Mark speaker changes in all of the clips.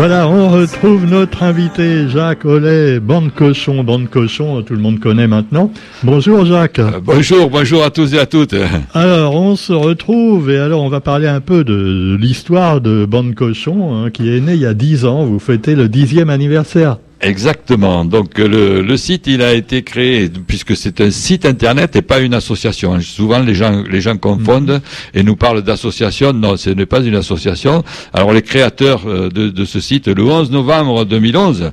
Speaker 1: Voilà, on retrouve notre invité Jacques Ollet, bande cochon, bande cochon, tout le monde connaît maintenant. Bonjour Jacques. Euh,
Speaker 2: bonjour, bonjour à tous et à toutes.
Speaker 1: Alors, on se retrouve et alors on va parler un peu de l'histoire de bande cochon hein, qui est née il y a dix ans. Vous fêtez le dixième anniversaire.
Speaker 2: Exactement. Donc le, le, site, il a été créé puisque c'est un site internet et pas une association. Souvent les gens les gens confondent mhm. et nous parlent d'association. Non, ce n'est pas une association. Alors les créateurs euh, de, de ce site, le 11 novembre 2011,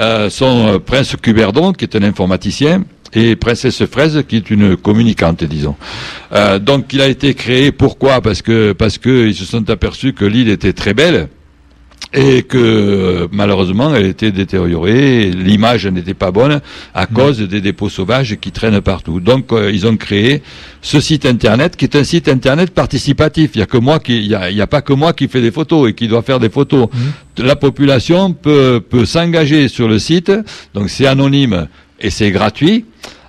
Speaker 2: euh, sont euh, Prince Cuberdon, qui est un informaticien, et Princesse Fraise qui est une communicante, disons. Euh, donc il a été créé pourquoi? Parce que parce que ils se sont aperçus que l'île était très belle et que malheureusement elle était détériorée, l'image n'était pas bonne à cause des dépôts sauvages qui traînent partout. Donc euh, ils ont créé ce site internet qui est un site internet participatif. Il y a que moi qui, il y a, pas que moi qui fais des photos et qui doit faire des photos. Mm. La population peut peut s'engager sur le site, donc c'est anonyme et c'est gratuit.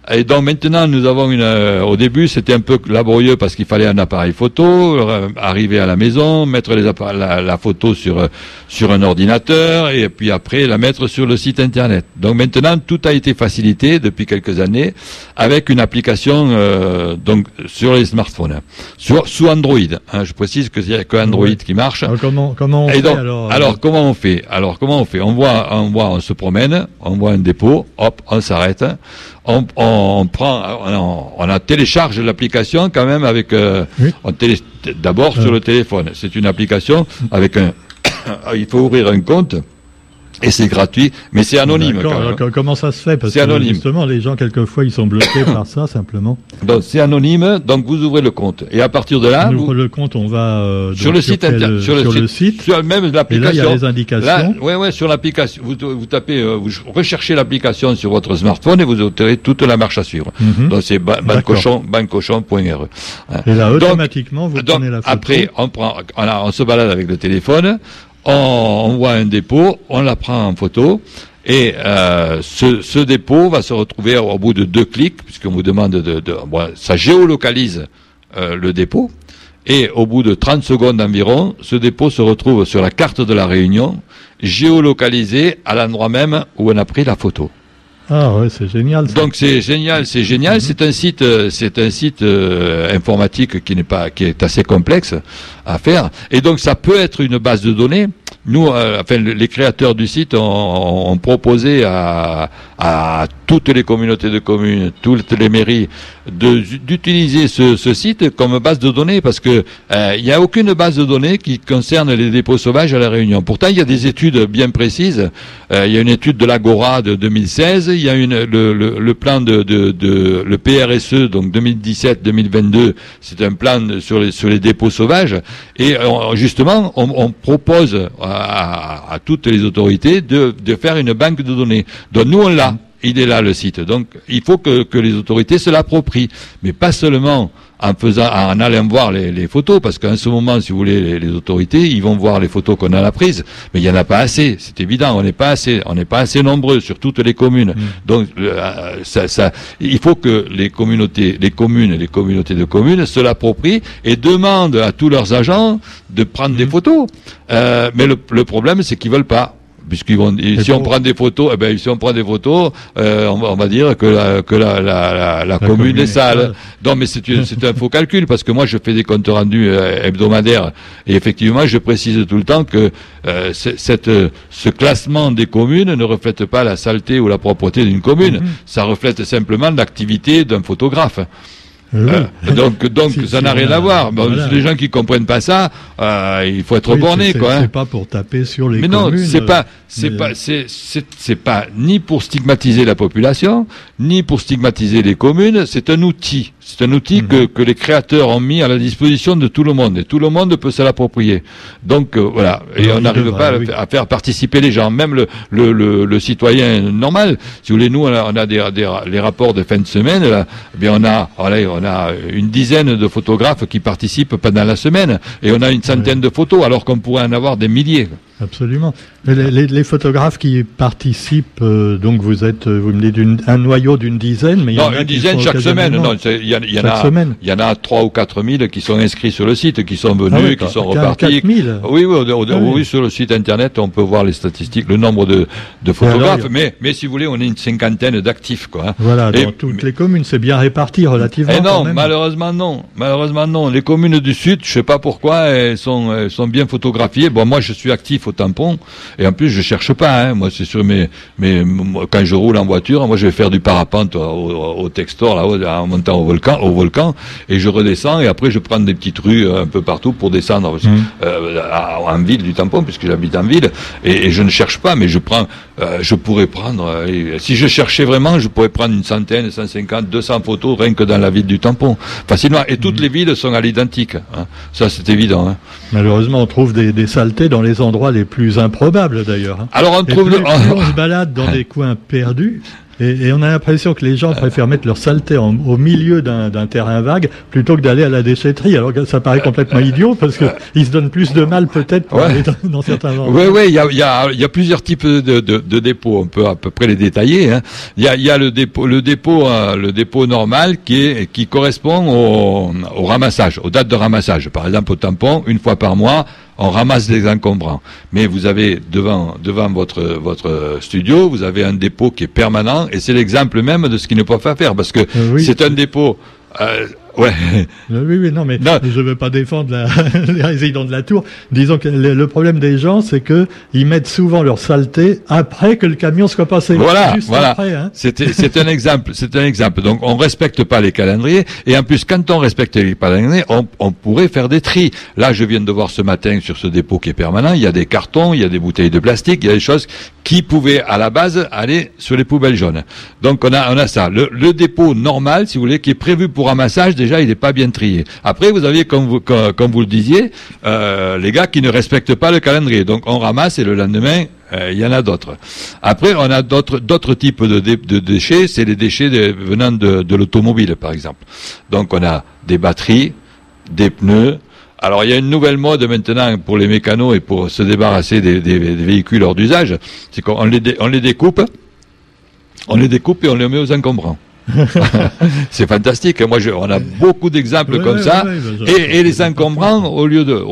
Speaker 2: Et donc maintenant, nous avons une. Euh, au début, c'était un peu laborieux parce qu'il fallait un appareil photo, euh, arriver à la maison, mettre les la, la, photo sur euh, sur un ordinateur et puis après la mettre sur le site internet. Donc maintenant, tout a été facilité depuis quelques années avec une application donc sur les smartphones, sur sous Android. Hein, je précise que c'est que Android qui marche.
Speaker 1: Alors, comment comment on fait alors,
Speaker 2: alors comment on fait? Alors comment on fait? On voit on voit on se promène, on voit un dépôt, hop, on s'arrête on, on, prend, on, a télécharge l'application quand même avec, euh, d'abord sur le téléphone. C'est une application avec un, il faut ouvrir un compte et c'est gratuit, mais c'est anonyme.
Speaker 1: comment ça se fait Parce que anonyme. justement, les gens, quelquefois, ils sont bloqués par ça, simplement.
Speaker 2: Donc, c'est anonyme, donc vous ouvrez le compte. Et à partir de là...
Speaker 1: On ouvre le compte, on va...
Speaker 2: Euh, sur, le site, sur, sur, le, site,
Speaker 1: Sur
Speaker 2: même l'application.
Speaker 1: Et là, il y a les indications.
Speaker 2: Oui, ouais, sur l'application. Vous, vous tapez, euh, vous recherchez l'application sur votre smartphone et vous obtenez toute la marche à suivre. Mhm. Donc, c'est bancochon.re.
Speaker 1: Et là, automatiquement, vous prenez la photo.
Speaker 2: Après, on prend, on, on se balade avec le téléphone on, voit un dépôt, on la prend en photo, et euh, ce, dépôt va se retrouver au bout de deux clics, puisqu'on vous demande de... ça géolocalise euh, le dépôt, et au bout de 30 secondes environ, ce dépôt se retrouve sur la carte de la Réunion, géolocalisé à l'endroit même où on a pris la photo.
Speaker 1: Ah ouais, c'est génial.
Speaker 2: Donc c'est génial, c'est génial. Mhm. C'est un site, euh, c'est un site euh, informatique qui n'est pas, qui est assez complexe à faire. Et donc ça peut être une base de données. Nous, euh, enfin, les créateurs du site ont, proposé à, à, toutes les communautés de communes, toutes les mairies, d'utiliser ce, ce, site comme base de données parce que il n'y a aucune base de données qui concerne les dépôts sauvages à la Réunion. Pourtant, il y a des études bien précises. il y a une étude de l'Agora de 2016 il y a une, le, le, le plan de, de, de, le PRSE, donc 2017-2022, c'est un plan sur les, sur les dépôts sauvages. Et justement, on, on propose à, toutes les autorités de, faire une banque de données. Donc nous, on l'a. Il est là le site. Donc il faut que les autorités se l'approprient. Mais pas seulement en faisant, en allant voir les, les photos, parce qu'en ce moment, si vous voulez, les, autorités, ils vont voir les photos qu'on a la prise, mais il y en a pas assez. C'est évident, on n'est pas assez, on n'est pas assez nombreux sur toutes les communes. Mm. Donc, euh, ça, ça, il faut que les communautés, les communes, les communautés de communes se l'approprient et demandent à tous leurs agents de prendre des mm. photos. Euh, mais le, le problème, c'est qu'ils veulent pas puisqu'ils vont si on prend des photos eh ben si on prend des photos euh, on, va, dire que la que la, la, la, commune, est sale. non mais c'est c'est un faux calcul parce que moi je fais des comptes rendus euh, hebdomadaires. Et effectivement je précise tout le temps que euh, cette ce classement des communes ne reflète pas la saleté ou la propreté d'une commune. Mm-hmm. ça reflète simplement l'activité d'un photographe euh, donc, donc ça n'a rien à voir. Les gens qui comprennent pas ça, euh, il faut être borné, quoi.
Speaker 1: Hein. C'est pas pour taper sur les.
Speaker 2: Mais
Speaker 1: non,
Speaker 2: c'est pas, c'est pas, c'est, c'est pas ni pour stigmatiser la population, ni pour stigmatiser les communes. C'est un outil. C'est un outil que, mhm. que les créateurs ont mis à la disposition de tout le monde et tout le monde peut se l'approprier. Donc euh, voilà, et on n'arrive pas à, faire participer les gens, même le, le, le, le, citoyen normal. Si vous voulez, nous on a, on a des, des, les rapports de fin de semaine. Là, eh bien on a, on a une dizaine de photographes qui participent pendant la semaine et on a une centaine de photos alors qu'on pourrait en avoir des milliers.
Speaker 1: Absolument. Les, photographes qui participent, euh, donc vous êtes, euh, vous me dites un noyau d'une dizaine,
Speaker 2: mais il y en a une dizaine chaque semaine. Non, il y, en a, il y en a trois ou quatre mille qui sont inscrits sur le site, qui sont venus, ah qui sont repartis.
Speaker 1: Oui,
Speaker 2: oui, ah oui, sur le site internet, on peut voir les statistiques, le nombre de, de photographes. mais, mais si vous voulez, on est une cinquantaine d'actifs, quoi. Hein.
Speaker 1: Voilà, dans toutes les communes, c'est bien réparti relativement.
Speaker 2: Et non, malheureusement non, malheureusement non. Les communes du sud, je sais pas pourquoi, elles sont, elles sont bien photographiées. Bon, moi, je suis actif tampon. Et en plus, je cherche pas. Hein. Moi, c'est sur mes, mes, quand je roule en voiture, moi, je vais faire du parapente au, au Textor, là, en montant au volcan, au volcan, et je redescends. Et après, je prends des petites rues un peu partout pour descendre mmh. euh, en ville du tampon, puisque j'habite en ville. Et, je ne cherche pas, mais je prends, euh, je pourrais prendre. Euh, si je cherchais vraiment, je pourrais prendre une centaine, 150, 200 photos rien que dans la ville du tampon, facilement. Et toutes mmh. les villes sont à l'identique. Hein. Ça, c'est évident. Hein.
Speaker 1: Malheureusement, on trouve des, des saletés dans les endroits les plus improbable d'ailleurs. Hein.
Speaker 2: Alors on trouve
Speaker 1: on se balade dans des coins perdus. Et, on a l'impression que les gens préfèrent mettre leur saleté au milieu d'un terrain vague plutôt que d'aller à la déchetterie. Alors que ça paraît complètement idiot parce qu'ils se donnent plus de mal peut-être pour aller dans, certains endroits.
Speaker 2: Oui, oui, il y a, y, a, y a, plusieurs types de, de, de, dépôts. On peut à peu près les détailler. Hein. Il y, a, y a le dépôt, le dépôt, euh, le dépôt normal qui est qui correspond au, au ramassage, aux dates de ramassage. Par exemple, au tampon, une fois par mois on ramasse les encombrants. Mais vous avez devant, devant votre, votre studio, vous avez un dépôt qui est permanent, et c'est l'exemple même de ce qu'il ne peut pas faire, parce que euh, c'est un dépôt euh, Ouais.
Speaker 1: Euh, oui, oui, non, mais je ne veux pas défendre la, les résidents de la tour. Disons que le, problème des gens, c'est que ils mettent souvent leur saleté après que le camion soit passé.
Speaker 2: Voilà, voilà. Hein. C'est un exemple, c'est un exemple. Donc, on respecte pas les calendriers, et en plus, quand on respecte les calendriers, on, on pourrait faire des tris. Là, je viens de voir ce matin sur ce dépôt qui est permanent, il y a des cartons, il y a des bouteilles de plastique, il y a des choses qui pouvaient à la base aller sur les poubelles jaunes. Donc, on a, on a ça. Le, le dépôt normal, si vous voulez, qui est prévu pour ramassage déjà, il n'est pas bien trié. Après, vous aviez, comme vous, comme, vous le disiez, euh, les gars qui ne respectent pas le calendrier. Donc, on ramasse et le lendemain, euh, il y en a d'autres. Après, on a d'autres types de, déchets. C'est les déchets venant de, l'automobile, par exemple. Donc, on a des batteries, des pneus, alors il y a une nouvelle mode maintenant pour les mécanos et pour se débarrasser des, véhicules hors d'usage, c'est qu'on les, les découpe, on les découpe et on les met aux encombrants. c'est fantastique. Moi, je, on a beaucoup d'exemples comme ça. et, et, les encombrants, au lieu de,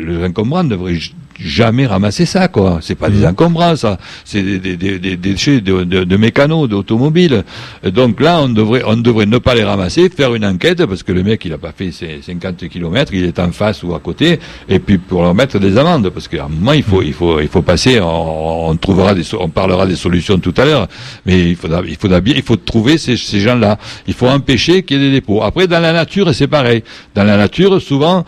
Speaker 2: les encombrants devraient jamais ramasser ça, quoi. C'est pas des mmh. encombrants, ça. C'est des, des, des, déchets de, de, de mécanos, d'automobiles. Donc là, on devrait, on devrait ne pas les ramasser, faire une enquête, parce que le mec, il a pas fait ses 50 kilomètres, il est en face ou à côté, et puis pour leur mettre des amendes, parce qu'à un moment, il faut, il faut, il faut passer, on, trouvera des, on parlera des solutions tout à l'heure, mais il faudra, il faudra bien, il faut trouver ces, ces gens-là. Il faut empêcher qu'il y ait des dépôts. Après, dans la nature, c'est pareil. Dans la nature, souvent,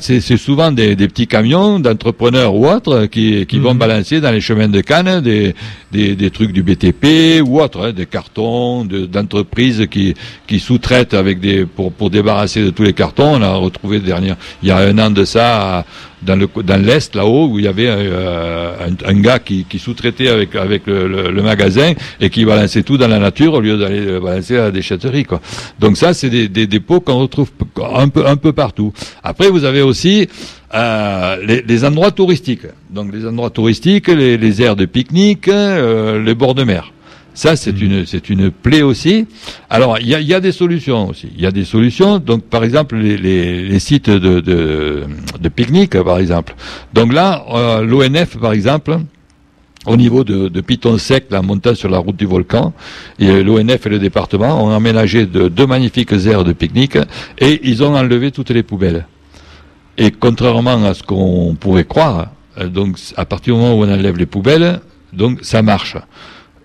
Speaker 2: c'est souvent des, des petits camions d'entrepreneurs ou autres qui, qui vont mhm. balancer dans les chemins de Cannes des, des, des trucs du BTP ou autres, hein, des cartons d'entreprises qui, qui sous-traitent avec des pour, pour débarrasser de tous les cartons. On a retrouvé il y a un an de ça dans le dans l'est là-haut où il y avait euh, un, un, gars qui, qui sous-traitait avec avec le, le, magasin et qui balançait tout dans la nature au lieu d'aller balancer à la déchetterie quoi. Donc ça c'est des, des dépôts qu'on retrouve un peu un peu partout. Après vous avez aussi euh, les, les, endroits touristiques. Donc les endroits touristiques, les, les aires de pique-nique, euh, les bords de mer. Ça, c'est mmh. une, c'est une plaie aussi. Alors, il y a, y a, des solutions aussi. Il y a des solutions. Donc, par exemple, les, les, les sites de, de, de pique-nique, par exemple. Donc là, euh, l'ONF, par exemple, au niveau de, de Piton Sec, la montant sur la route du volcan, et l'ONF et le département ont aménagé de, deux magnifiques aires de pique-nique et ils ont enlevé toutes les poubelles. Et contrairement à ce qu'on pourrait croire, euh, donc à partir du moment où on enlève les poubelles, donc ça marche.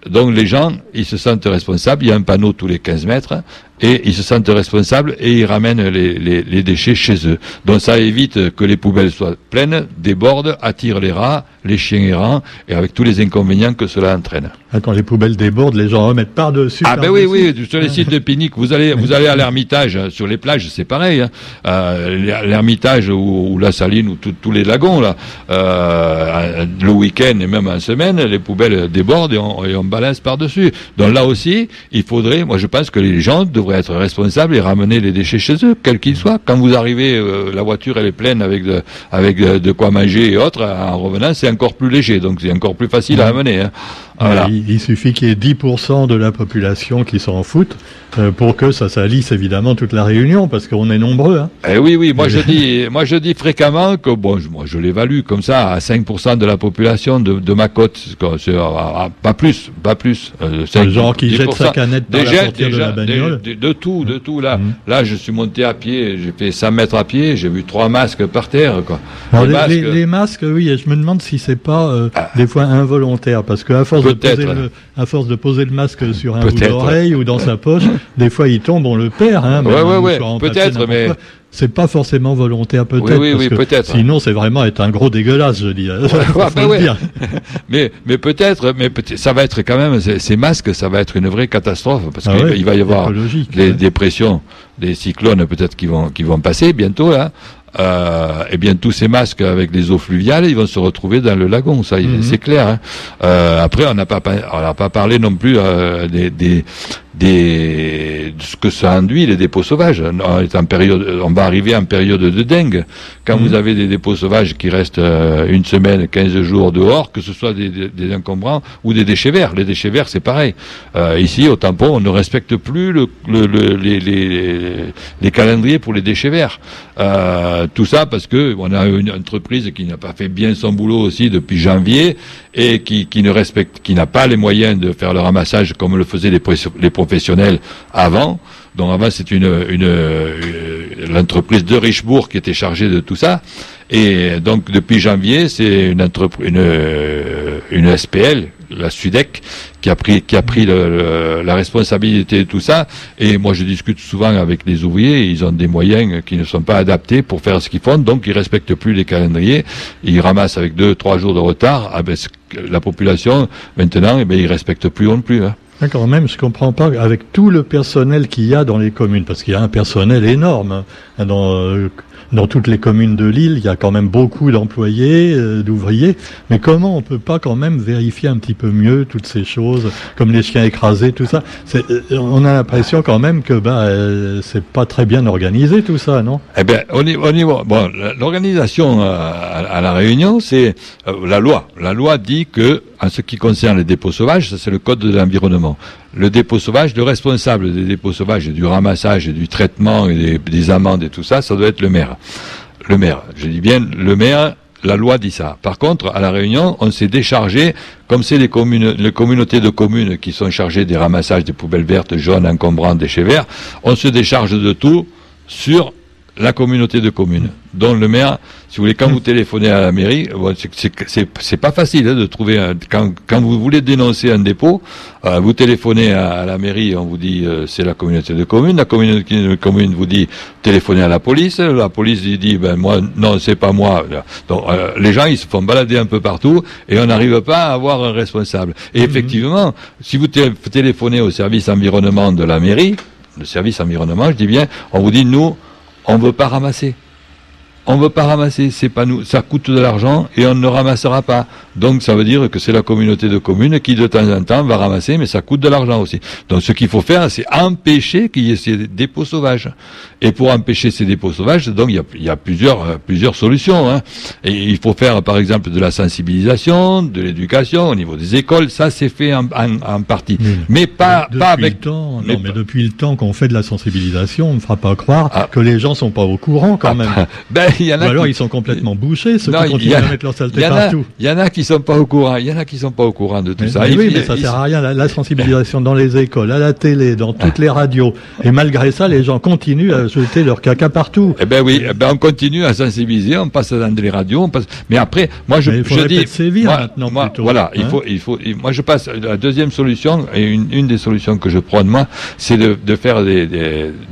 Speaker 2: Donc les gens, ils se sentent responsables. Il y a un panneau tous les 15 mètres et ils se sentent responsables et ils ramènent les, les, les, déchets chez eux. Donc ça évite que les poubelles soient pleines, débordent, attirent les rats, les chiens errants et avec tous les inconvénients que cela entraîne.
Speaker 1: Ah, quand les poubelles débordent, les gens remettent par-dessus.
Speaker 2: Ah ben oui, oui, sur les sites de pique vous allez, vous allez à l'Ermitage, hein, sur les plages, c'est pareil. Hein. Euh, L'Ermitage ou, la Saline ou tous les lagons, là, euh, le week-end et même en semaine, les poubelles débordent et on, et on balance par-dessus. Donc là aussi, il faudrait, moi je pense que les gens devraient être responsables et ramener les déchets chez eux, quels qu'ils soient. Quand vous arrivez, euh, la voiture elle est pleine avec de, avec de, quoi manger et autres, en revenant c'est encore plus léger, donc c'est encore plus facile à amener. Hein.
Speaker 1: Il, suffit qu'il y ait 10% de la population qui s'en fout euh, pour que ça salisse évidemment toute la réunion, parce qu'on est nombreux. Hein.
Speaker 2: Eh oui, oui, moi je dis, moi je dis fréquemment que bon, moi je l'évalue comme ça à 5% de la population de, de ma côte, pas plus, pas plus.
Speaker 1: Euh, genre qui jette sa canette par la portière de la bagnole.
Speaker 2: De, tout, de tout là. Mmh. Là, je suis monté à pied, j'ai fait 100 mètres à pied, j'ai vu trois masques par terre. Quoi.
Speaker 1: les, masques... oui, et je me demande si c'est pas euh, ah. des fois involontaire, parce qu'à force à force de poser le masque sur un bout d'oreille ou dans sa poche, des fois il tombe, on le perd. Hein,
Speaker 2: ouais, ouais, ouais. Peut-être, mais.
Speaker 1: C'est pas forcément volontaire, peut-être.
Speaker 2: Oui, oui, peut-être.
Speaker 1: Sinon, c'est vraiment être un gros dégueulasse, je dis.
Speaker 2: mais, mais peut-être, mais peut ça va être quand même ces masques, ça va être une vraie catastrophe parce ah qu'il va y avoir des dépressions, des cyclones peut-être qui vont qui vont passer bientôt là euh, eh bien tous ces masques avec les eaux fluviales, ils vont se retrouver dans le lagon, ça mhm. c'est clair. Hein. Euh, après, on n'a pas, on n'a pas parlé non plus euh, des, des, des, de ce que ça induit les dépôts sauvages. On, est en période, on va arriver en période de dengue. Quand vous mhm. avez des dépôts sauvages qui restent euh, une semaine, 15 jours dehors, que ce soit des, des, encombrants ou des déchets verts. Les déchets verts, c'est pareil. Euh, ici, au tampon, on ne respecte plus le, le, les, les, les, calendriers pour les déchets verts. Euh, tout ça parce que on a une entreprise qui n'a pas fait bien son boulot aussi depuis janvier et qui, qui ne respecte, qui n'a pas les moyens de faire le ramassage comme le faisaient les, les professionnels avant. Donc avant c'est une, l'entreprise de Richebourg qui était chargée de tout ça. Et donc depuis janvier c'est une, une, une SPL la SUDEC qui a pris qui a pris la responsabilité de tout ça. Et moi, je discute souvent avec les ouvriers. Ils ont des moyens qui ne sont pas adaptés pour faire ce qu'ils font, donc ils respectent plus les calendriers. Ils ramassent avec deux, trois jours de retard. Ah ben, la population maintenant, eh ben, ils respectent plus non plus. Hein.
Speaker 1: D'accord, même je comprends pas avec tout le personnel qu'il y a dans les communes, parce qu'il y a un personnel énorme hein, dans euh, dans toutes les communes de l'île, il y a quand même beaucoup d'employés, euh, d'ouvriers. Mais comment on peut pas quand même vérifier un petit peu mieux toutes ces choses, comme les chiens écrasés, tout ça? Euh, On a l'impression quand même que bah euh, c'est pas très bien organisé tout ça, non?
Speaker 2: Eh bien, au niveau, bon, l'organisation à, la Réunion, c'est la loi. La loi dit que en ce qui concerne les dépôts sauvages, ça c'est le code de l'environnement. Le dépôt sauvage, le responsable des dépôts sauvages et du ramassage et du traitement et des, amendes et tout ça, ça doit être le maire. Le maire, je dis bien le maire, la loi dit ça. Par contre, à la Réunion, on s'est déchargé, comme c'est les, communes, les communautés de communes qui sont chargées des ramassages des poubelles vertes, jaunes, encombrantes, déchets verts, on se décharge de tout sur la communauté de communes, dont le maire, si vous voulez, quand vous téléphonez à la mairie, c'est pas facile hein, de trouver, un, quand, quand, vous voulez dénoncer un dépôt, euh, vous téléphonez à, la mairie, on vous dit euh, c'est la communauté de communes, la communauté de communes vous dit téléphonez à la police, la police dit ben moi non c'est pas moi. Donc euh, les gens ils se font balader un peu partout et on n'arrive pas à avoir un responsable. Et mhm. effectivement, si vous téléphonez au service environnement de la mairie, le service environnement, je dis bien, on vous dit nous on ne veut pas ramasser on ne veut pas ramasser, c'est pas nous, ça coûte de l'argent et on ne ramassera pas. Donc ça veut dire que c'est la communauté de communes qui de temps en temps va ramasser, mais ça coûte de l'argent aussi. Donc ce qu'il faut faire, c'est empêcher qu'il y ait ces dépôts sauvages. Et pour empêcher ces dépôts sauvages, donc il y a, plusieurs, euh, plusieurs solutions. Hein. Et il faut faire par exemple de la sensibilisation, de l'éducation au niveau des écoles, ça c'est fait en, partie. Mais, pas, pas avec...
Speaker 1: Le temps, non, mais depuis le temps qu'on fait de la sensibilisation, on ne fera pas croire ah. que les gens sont pas au courant quand ah, même.
Speaker 2: Ben, y en a
Speaker 1: alors ils sont complètement bouchés, ceux qui continuent à mettre leur saleté partout.
Speaker 2: Il y en a qui sont pas au courant, il y en a qui sont pas au courant de tout ça.
Speaker 1: oui, mais ça sert à rien. La, sensibilisation dans les écoles, à la télé, dans toutes les radios. Et malgré ça, les gens continuent à jeter leur caca partout.
Speaker 2: Eh ben oui, eh ben on continue à sensibiliser, on passe dans les radios, on passe. Mais après, moi je,
Speaker 1: il
Speaker 2: je dis,
Speaker 1: sévir maintenant plutôt,
Speaker 2: voilà, il hein. faut, il faut. Moi je passe la deuxième solution et une, une des solutions que je prends moi, c'est de, de, faire des,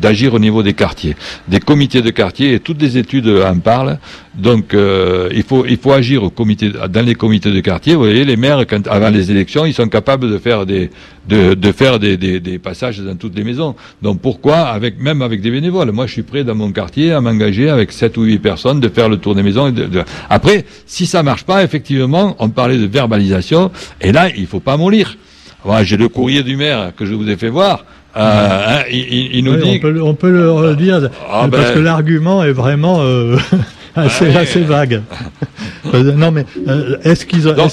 Speaker 2: d'agir au niveau des quartiers, des comités de quartier et toutes les études en parlent. Donc euh, il faut il faut agir au comité dans les comités de quartier. Vous voyez, les maires avant les élections, ils sont capables de faire des de, de faire des, des, passages dans toutes les maisons. Donc pourquoi avec même avec des bénévoles? Moi, je suis prêt dans mon quartier à m'engager avec sept ou huit personnes de faire le tour des maisons. Après, si ça marche pas, effectivement, on parlait de verbalisation. Et là, il faut pas mollir. J'ai le courrier du maire que je vous ai fait voir. Hein, il, nous dit.
Speaker 1: On peut, on peut, le redire ah, parce ben. que l'argument est vraiment assez, assez vague. Euh, non, mais euh, est-ce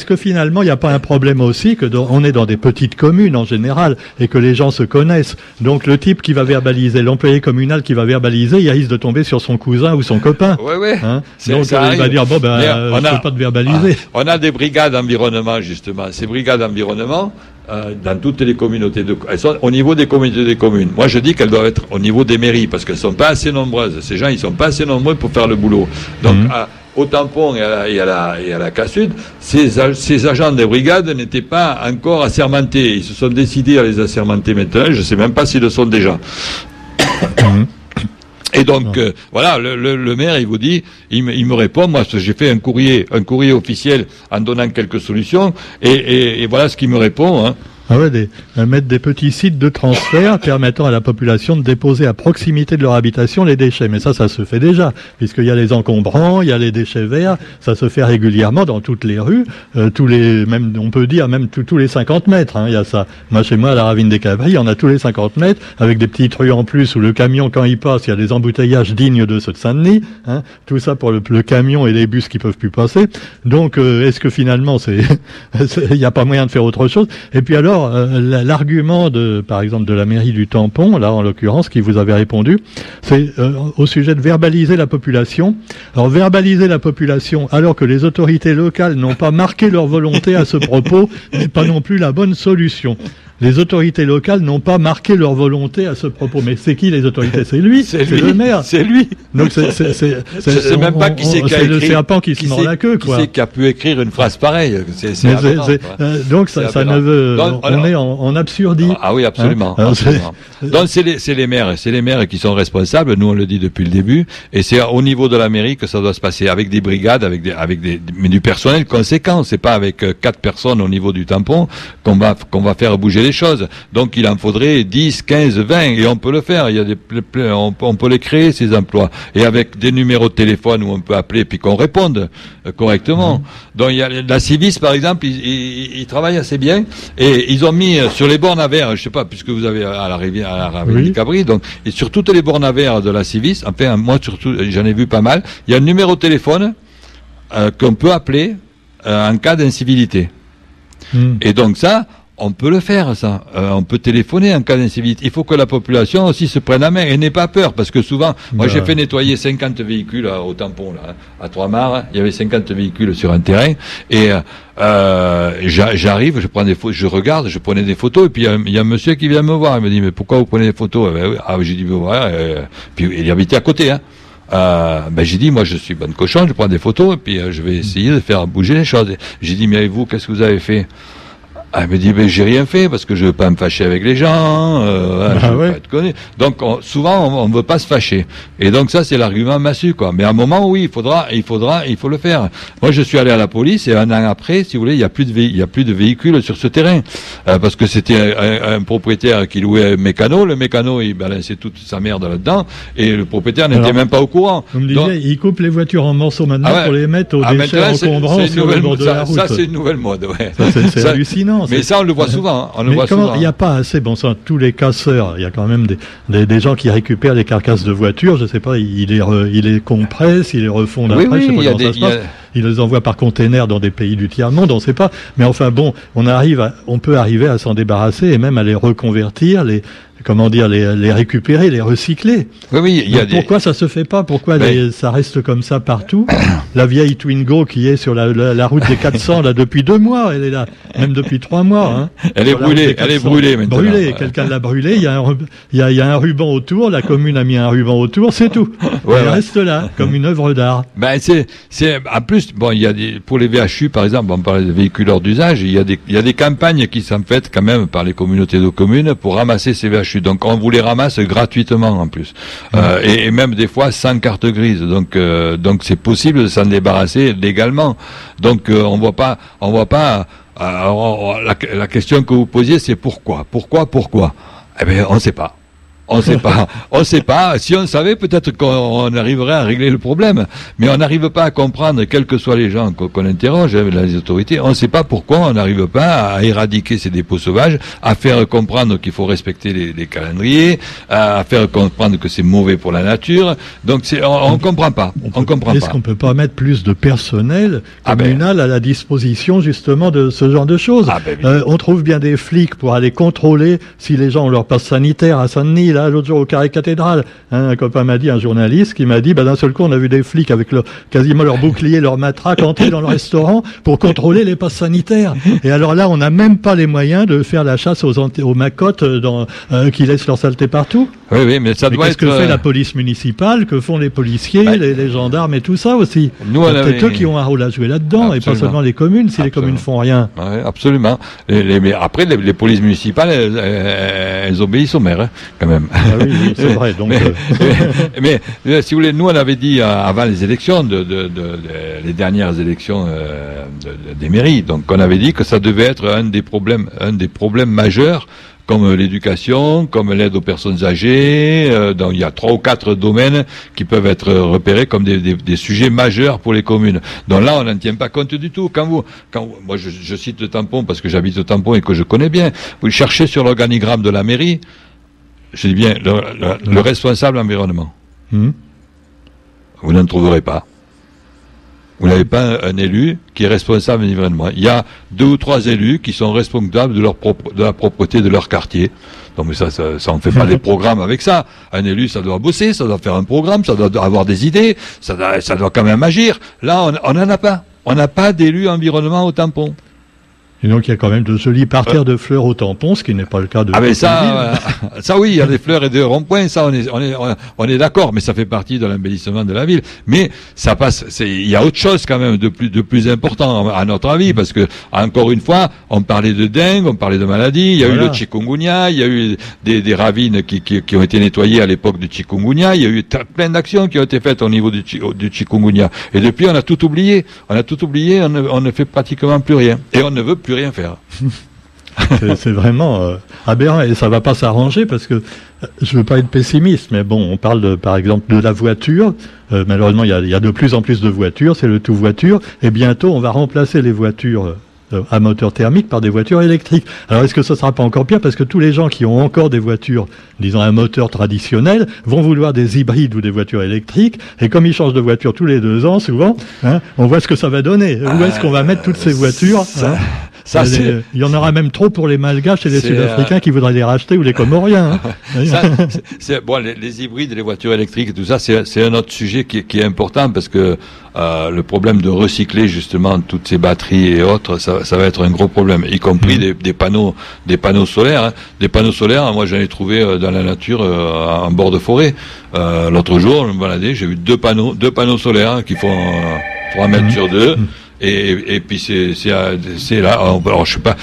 Speaker 1: que finalement il n'y a pas un problème aussi que on est dans des petites communes en général et que les gens se connaissent? Donc le type qui va verbaliser, l'employé communal qui va verbaliser, il risque de tomber sur son cousin ou son copain.
Speaker 2: Oui, oui.
Speaker 1: Hein? Donc il va dire bon ben, on a, pas de verbaliser.
Speaker 2: Ah, on a des brigades environnement justement. Ces brigades environnement, euh, dans toutes les communautés de, elles sont au niveau des communautés des communes. Moi, je dis qu'elles doivent être au niveau des mairies parce qu'elles sont pas assez nombreuses. Ces gens, ils sont pas assez nombreux pour faire le boulot. Donc, mhm. au tampon et à la, et à la, et à la Cassud, ces, ces agents des brigades n'étaient pas encore assermentés. Ils se sont décidés à les assermenter maintenant. Je sais même pas s'ils le sont déjà. Et donc euh, voilà, le, le, maire il vous dit, il me, il me répond, moi j'ai fait un courrier, un courrier officiel en donnant quelques solutions, et, et, et voilà ce qu'il me répond. Hein.
Speaker 1: Ah ouais, des, euh, mettre des petits sites de transfert permettant à la population de déposer à proximité de leur habitation les déchets. Mais ça, ça se fait déjà, puisqu'il y a les encombrants, il y a les déchets verts, ça se fait régulièrement dans toutes les rues, euh, tous les, même, on peut dire même tous les 50 mètres, hein, il y a ça. Moi, chez moi, à la Ravine des Cabris, on a tous les 50 mètres, avec des petites rues en plus où le camion, quand il passe, il y a des embouteillages dignes de ceux de Saint-Denis, hein, tout ça pour le, camion et les bus qui peuvent plus passer. Donc, euh, est-ce que finalement, c'est, il n'y a pas moyen de faire autre chose? Et puis alors, euh, l'argument de, par exemple, de la mairie du Tampon, là en l'occurrence, qui vous avait répondu, c'est euh, au sujet de verbaliser la population. Alors verbaliser la population alors que les autorités locales n'ont pas marqué leur volonté à ce propos n'est pas non plus la bonne solution les autorités locales n'ont pas marqué leur volonté à ce propos. Mais c'est qui les autorités? C'est lui, c'est le maire.
Speaker 2: C'est lui.
Speaker 1: Donc c'est c'est
Speaker 2: même pas qui c'est qui
Speaker 1: écrit. le serpent qui, se mord la queue,
Speaker 2: quoi.
Speaker 1: Qui
Speaker 2: c'est qui a pu écrire une phrase pareille C'est
Speaker 1: euh, donc ça, ça ne veut. On est en, en, absurdie.
Speaker 2: Ah oui, absolument. Hein absolument. donc c'est les, les maires, c'est les maires qui sont responsables. Nous on le dit depuis le début, et c'est au niveau de la mairie que ça doit se passer avec des brigades, avec des, avec des, mais du personnel conséquent. C'est pas avec euh, quatre personnes au niveau du tampon qu'on va qu'on va faire bouger choses. Donc il en faudrait 10, 15, 20 et on peut le faire. Il y a des, on, peut les créer ces emplois et avec des numéros de téléphone où on peut appeler puis qu'on réponde euh, correctement. Mhm. Donc il y a la Civis par exemple, ils, travaillent assez bien et ils ont mis euh, sur les bornes à verre, je sais pas puisque vous avez à la rivière, à la rivière Cabri, donc et sur toutes les bornes à verre de la Civis, enfin moi surtout j'en ai vu pas mal, il y a un numéro de téléphone euh, qu'on peut appeler en cas d'incivilité. Mhm. Et donc ça, on peut le faire, ça. Euh, on peut téléphoner en cas d'incivilité. Il faut que la population aussi se prenne à main et n'ait pas peur, parce que souvent, moi j'ai bah. fait nettoyer 50 véhicules au tampon, là, à Trois-Mars. Il y avait 50 véhicules sur un terrain, et euh, j'arrive, je prends des photos, je regarde, je prenais des photos, et puis il y, a un monsieur qui vient me voir, il me dit, mais pourquoi vous prenez des photos? Eh ben Ah, j'ai dit, voilà, euh, puis il habitait à côté, hein. Euh, ben j'ai dit moi je suis bonne cochon, je prends des photos et puis je vais essayer de faire bouger les choses. J'ai dit mais vous qu'est-ce que vous avez fait? Elle me dit, mais j'ai rien fait parce que je veux pas me fâcher avec les gens, euh, ah je veux pas être connu. Donc souvent on, ne veut pas se fâcher. Et donc ça c'est l'argument massu quoi. Mais à un moment oui, il faudra, il faudra, il faut le faire. Moi je suis allé à la police et un an après, si vous voulez, il y a plus de il y a plus de véhicules sur ce terrain euh, parce que c'était un, propriétaire qui louait un mécano. Le mécano il balançait toute sa merde là-dedans et le propriétaire n'était même pas au courant.
Speaker 1: Vous me disiez, il coupe les voitures en morceaux maintenant ah pour les mettre au ah, déchets encombrants sur le bord de la route.
Speaker 2: Ça c'est une nouvelle mode. Ouais.
Speaker 1: C'est hallucinant.
Speaker 2: Mais ça, on le voit souvent. Hein. On le voit
Speaker 1: comment il n'y a pas assez, bon sang, tous les casseurs, il y a quand même des, des, gens qui récupèrent les carcasses de voitures, je ne sais pas, ils les, il les compressent, ils les refondent après, je sais pas comment ça se passe. Ils les envoient par container dans des pays du tiers-monde, on ne sait pas. Mais enfin bon, on arrive, on peut arriver à s'en débarrasser et même à les reconvertir, les, comment dire, les, récupérer, les recycler.
Speaker 2: Oui, oui, il y a
Speaker 1: Pourquoi ça se fait pas? Pourquoi ça reste comme ça partout? La vieille Twingo qui est sur la, route des 400 là depuis deux mois, elle est là, même depuis trois mois. Hein,
Speaker 2: elle est brûlée, elle est brûlée maintenant.
Speaker 1: Brûlée, quelqu'un l'a brûlée. Il y, a un, il, y a, un ruban autour, la commune a mis un ruban autour, c'est tout. elle reste là, comme une œuvre d'art.
Speaker 2: Ben c'est, c'est en plus, bon, il y a des, pour les VHU par exemple, on parlait de véhicules hors d'usage, il y a des, il y a des campagnes qui sont faites quand même par les communautés de communes pour ramasser ces VHU donc on vous les ramasse gratuitement en plus, euh, et, même des fois sans carte grise. Donc euh, donc c'est possible de s'en débarrasser légalement. Donc euh, on voit pas, on voit pas. Alors, la, question que vous posiez, c'est pourquoi, pourquoi, pourquoi? Eh bien, on ne sait pas. On sait pas. On sait pas. Si on savait, peut-être qu'on arriverait à régler le problème. Mais on n'arrive pas à comprendre, quels que soient les gens qu'on interroge, hein, les autorités, on ne sait pas pourquoi on n'arrive pas à éradiquer ces dépôts sauvages, à faire comprendre qu'il faut respecter les, calendriers, à faire comprendre que c'est mauvais pour la nature. Donc on, ne comprend pas. On, comprend
Speaker 1: Est-ce qu'on peut pas mettre plus de personnel ah ben. communal à la disposition justement de ce genre de choses? Ah ben euh, On trouve bien des flics pour aller contrôler si les gens ont leur passe sanitaire à Saint-Denis là, l'autre jour au carré cathédrale. Hein, un copain m'a dit, un journaliste qui m'a dit, bah, d'un seul coup, on a vu des flics avec quasiment leur bouclier, leur matraque entrer dans le restaurant pour contrôler les passes sanitaires. Et alors là, on n'a même pas les moyens de faire la chasse aux, aux macottes euh, dans, euh, qui laissent leur saleté partout.
Speaker 2: Oui, oui, mais ça doit
Speaker 1: Qu'est-ce que fait euh, la police municipale? Que font les policiers, bah, les, gendarmes et tout ça aussi? Nous, C'est eux qui ont un rôle à jouer là-dedans et pas seulement les communes si les communes font rien.
Speaker 2: Oui, absolument. mais après, les, polices municipales, elles, obéissent au maire, hein, quand même.
Speaker 1: Ah oui, c'est vrai. Donc,
Speaker 2: mais, euh, si vous voulez, nous, on avait dit euh, avant les élections, de, de, de, les dernières élections des mairies, donc on avait dit que ça devait être un des problèmes, un des problèmes majeurs comme l'éducation, comme l'aide aux personnes âgées. Euh, donc il y a trois ou quatre domaines qui peuvent être repérés comme des, des, des sujets majeurs pour les communes. Donc là, on n'en tient pas compte du tout. Quand vous, quand moi je, je cite le tampon parce que j'habite au tampon et que je connais bien, vous cherchez sur l'organigramme de la mairie, je dis bien le, responsable environnement. Hmm. Vous n'en trouverez pas. Vous n'avez pas un, élu qui est responsable environnement. Il y a deux ou trois élus qui sont responsables de, leur de la propreté de leur quartier. Donc ça, ça, ça on ne fait pas des programmes avec ça. Un élu, ça doit bosser, ça doit faire un programme, ça doit avoir des idées, ça doit, ça doit quand même agir. Là, on n'en a pas. On n'a pas d'élu environnement au tampon.
Speaker 1: Et donc il y a quand même de jolis parterres de fleurs au tampon, ce qui n'est pas le cas de.
Speaker 2: Ah mais ça, euh, ça oui, il y a des fleurs et des ronds-points, ça on est, on est, on est d'accord, mais ça fait partie de l'embellissement de la ville. Mais ça passe, c'est, il y a autre chose quand même de plus, de plus important à notre avis, parce que encore une fois, on parlait de dengue, on parlait de maladies, il y a eu le chikungunya, il y a eu des, des ravines qui, qui, qui, ont été nettoyées à l'époque du chikungunya, il y a eu plein d'actions qui ont été faites au niveau du, du chikungunya. Et depuis, on a tout oublié, on a tout oublié, on ne, on ne fait pratiquement plus rien, et on ne veut plus rien faire.
Speaker 1: c'est vraiment euh, aberrant et ça va pas s'arranger parce que euh, je veux pas être pessimiste, mais bon, on parle de, par exemple de la voiture. Euh, malheureusement, il y, a, il y, a, de plus en plus de voitures, c'est le tout voiture, et bientôt on va remplacer les voitures à moteur thermique par des voitures électriques. Alors est-ce que ça sera pas encore pire parce que tous les gens qui ont encore des voitures, disons un moteur traditionnel, vont vouloir des hybrides ou des voitures électriques et comme ils changent de voiture tous les deux ans souvent, hein, on voit ce que ça va donner. Où est-ce qu'on va mettre toutes ces voitures hein ça, il y en aura même trop pour les Malgaches et les Sud-Africains euh, qui voudraient les racheter ou les Comoriens. Hein.
Speaker 2: ça, bon, les, les, hybrides, les voitures électriques, tout ça, c'est un autre sujet qui, qui, est important parce que euh, le problème de recycler justement toutes ces batteries et autres, ça, ça va être un gros problème, y compris mmh. des, des, panneaux, des panneaux solaires. Hein. Des panneaux solaires, moi j'en ai trouvé euh, dans la nature euh, en bord de forêt. Euh, L'autre jour, je me baladais, j'ai vu deux panneaux, deux panneaux solaires qui font 3 mètres mmh. sur deux. Mmh. Et, et puis c'est là alors je sais pas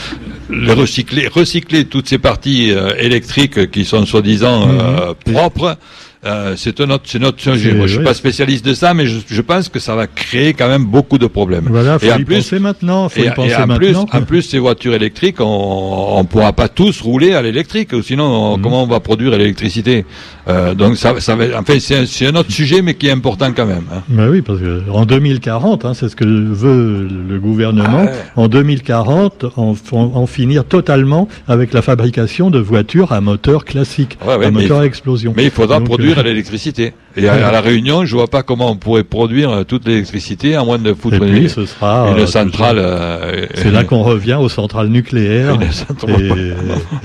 Speaker 2: le recycler recycler toutes ces parties euh, électriques qui sont soi-disant euh, propres euh, c'est notre, c'est notre sujet. Moi, je suis pas spécialiste de ça, mais je, je, pense que ça va créer quand même beaucoup de problèmes.
Speaker 1: Voilà, faut et en plus, penser maintenant. Faut
Speaker 2: et,
Speaker 1: y penser
Speaker 2: et en
Speaker 1: maintenant,
Speaker 2: plus, en plus, ces voitures électriques, on, on pourra pas tous rouler à l'électrique, sinon, mhm. comment on va produire l'électricité? Euh, Donc, ça, ça va. En fait, c'est un, autre sujet, mais qui est important quand même. Hein.
Speaker 1: Ben oui, parce que en 2040, hein, c'est ce que veut le gouvernement. Ah en 2040, en, en, finir totalement avec la fabrication de voitures à moteur classique, à moteur à explosion.
Speaker 2: Mais il faudra produire à l'électricité. Et à, la Réunion, je vois pas comment on pourrait produire euh, toute l'électricité à moins de foutre
Speaker 1: une, ce sera,
Speaker 2: une euh, centrale. Euh,
Speaker 1: c'est là qu'on revient aux centrales nucléaires. Une centrale,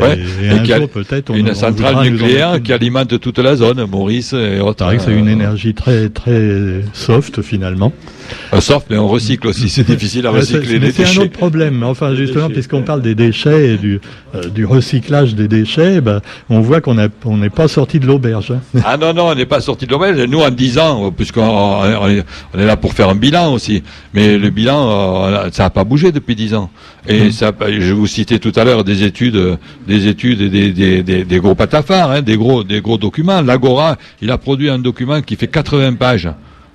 Speaker 2: et, un jour peut-être une centrale nucléaire qui alimente toute la zone, Maurice et autres.
Speaker 1: C'est une énergie très très soft finalement.
Speaker 2: Soft, mais on recycle aussi. C'est difficile à recycler les
Speaker 1: déchets. C'est un autre problème. Enfin, justement, puisqu'on parle des déchets et du, du recyclage des déchets, ben, on voit qu'on n'est pas sorti de l'auberge.
Speaker 2: Hein. Ah non, non, on n'est pas sorti de l'auberge. Nous, en 10 ans, puisqu'on on est, là pour faire un bilan aussi, mais le bilan, euh, ça n'a pas bougé depuis 10 ans. Et ça, je vous citais tout à l'heure des études, des études et des, des, des, des gros patafards, hein, des gros, des gros documents. L'Agora, il a produit un document qui fait 80 pages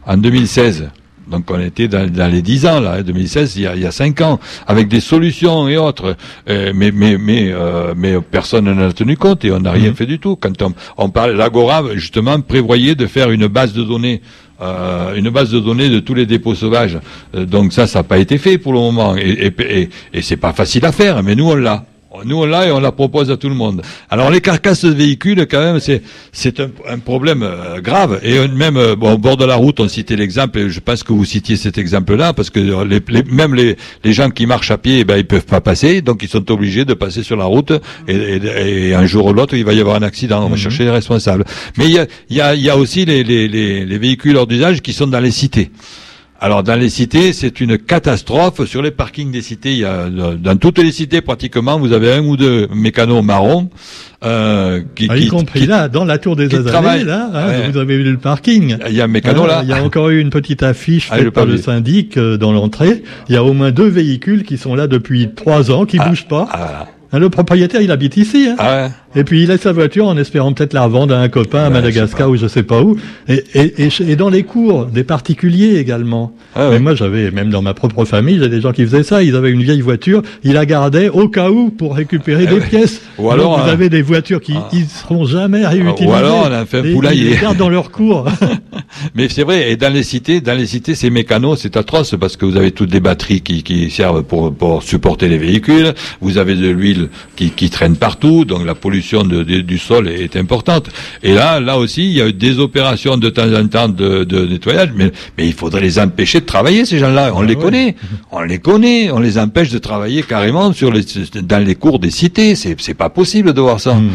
Speaker 2: en 2016 Donc on était dans, les 10 ans, là, 2016, il y, a, il y a 5 ans, avec des solutions et autres. mais mais mais euh, mais personne n'en a tenu compte et on n'a rien mhm. fait du tout. Quand on, on parle, l'Agora justement prévoyait de faire une base de données euh, une base de données de tous les dépôts sauvages. Euh, donc ça, ça n'a pas été fait pour le moment. Et, et, et, et c'est pas facile à faire, mais nous on l'a. Nous, on l'a et on la propose à tout le monde. Alors, les carcasses de véhicules, quand même, c'est c'est un, un, problème euh, grave. Et même euh, bon, au bord de la route, on citait l'exemple, et je pense que vous citiez cet exemple-là, parce que les, les, même les, les gens qui marchent à pied, eh ben, ils peuvent pas passer, donc ils sont obligés de passer sur la route, et, et, et un jour ou l'autre, il va y avoir un accident. On va mhm. chercher les responsables. Mais il y a, y, a, y a aussi les, les, les, les véhicules hors d'usage qui sont dans les cités. Alors dans les cités, c'est une catastrophe. Sur les parkings des cités, il y a dans toutes les cités pratiquement, vous avez un ou deux mécanos marrons.
Speaker 1: Euh, qui, ah, y compris là, dans la tour des Azalées, là, hein, vous avez vu le parking.
Speaker 2: Il y a un mécano
Speaker 1: hein,
Speaker 2: là.
Speaker 1: Il y a encore eu une petite affiche ah, faite par le syndic euh, dans l'entrée. Il y a au moins deux véhicules qui sont là depuis trois ans, qui ah, bougent pas. Ah, Hein, le propriétaire, il habite ici. Hein. Ah et puis il laisse sa voiture en espérant peut-être la revendre à un copain à Madagascar ou je sais pas où. Et, et, et, dans les cours des particuliers également. Ah Mais moi j'avais, même dans ma propre famille, j'ai des gens qui faisaient ça. Ils avaient une vieille voiture, ils la gardaient au cas où pour récupérer eh des pièces. Ou alors vous avez des voitures qui ah. ils seront jamais réutilisées. Ou
Speaker 2: alors on a fait un poulailler.
Speaker 1: Ils les gardent dans leur cours.
Speaker 2: Mais c'est vrai. Et dans les cités, dans les cités, ces mécanos, c'est atroce parce que vous avez toutes des batteries qui, qui servent pour, pour supporter les véhicules. Vous avez de l'huile qui, qui traîne partout, donc la pollution de, du sol est, importante. Et là, là aussi, il y a eu des opérations de temps en temps de, de nettoyage, mais, mais il faudrait les empêcher de travailler, ces gens-là. On ah les connaît, on les connaît, on les empêche de travailler carrément sur les, dans les cours des cités. C'est, c'est pas possible de voir ça. Mmh.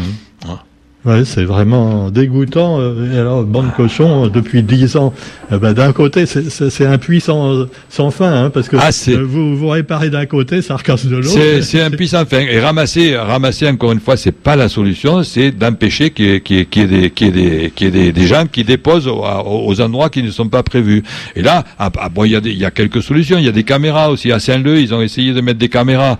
Speaker 1: Ouais, c'est vraiment dégoûtant. Euh, et alors, bande cochon, euh, depuis dix ans, euh, ben, d'un côté, c'est un puissant sans fin, hein, parce que ah, vous vous réparez d'un côté, ça recasse de l'autre.
Speaker 2: C'est un puissant fin. Et ramasser, ramasser encore une fois, c'est pas la solution, c'est d'empêcher qu'il y ait, qu qu des, qu des, qu des, des, gens qui déposent aux, endroits qui ne sont pas prévus. Et là, ah, ah, bon, il y, a il y a quelques solutions. Il y a des caméras aussi. À Saint-Leu, ils ont essayé de mettre des caméras,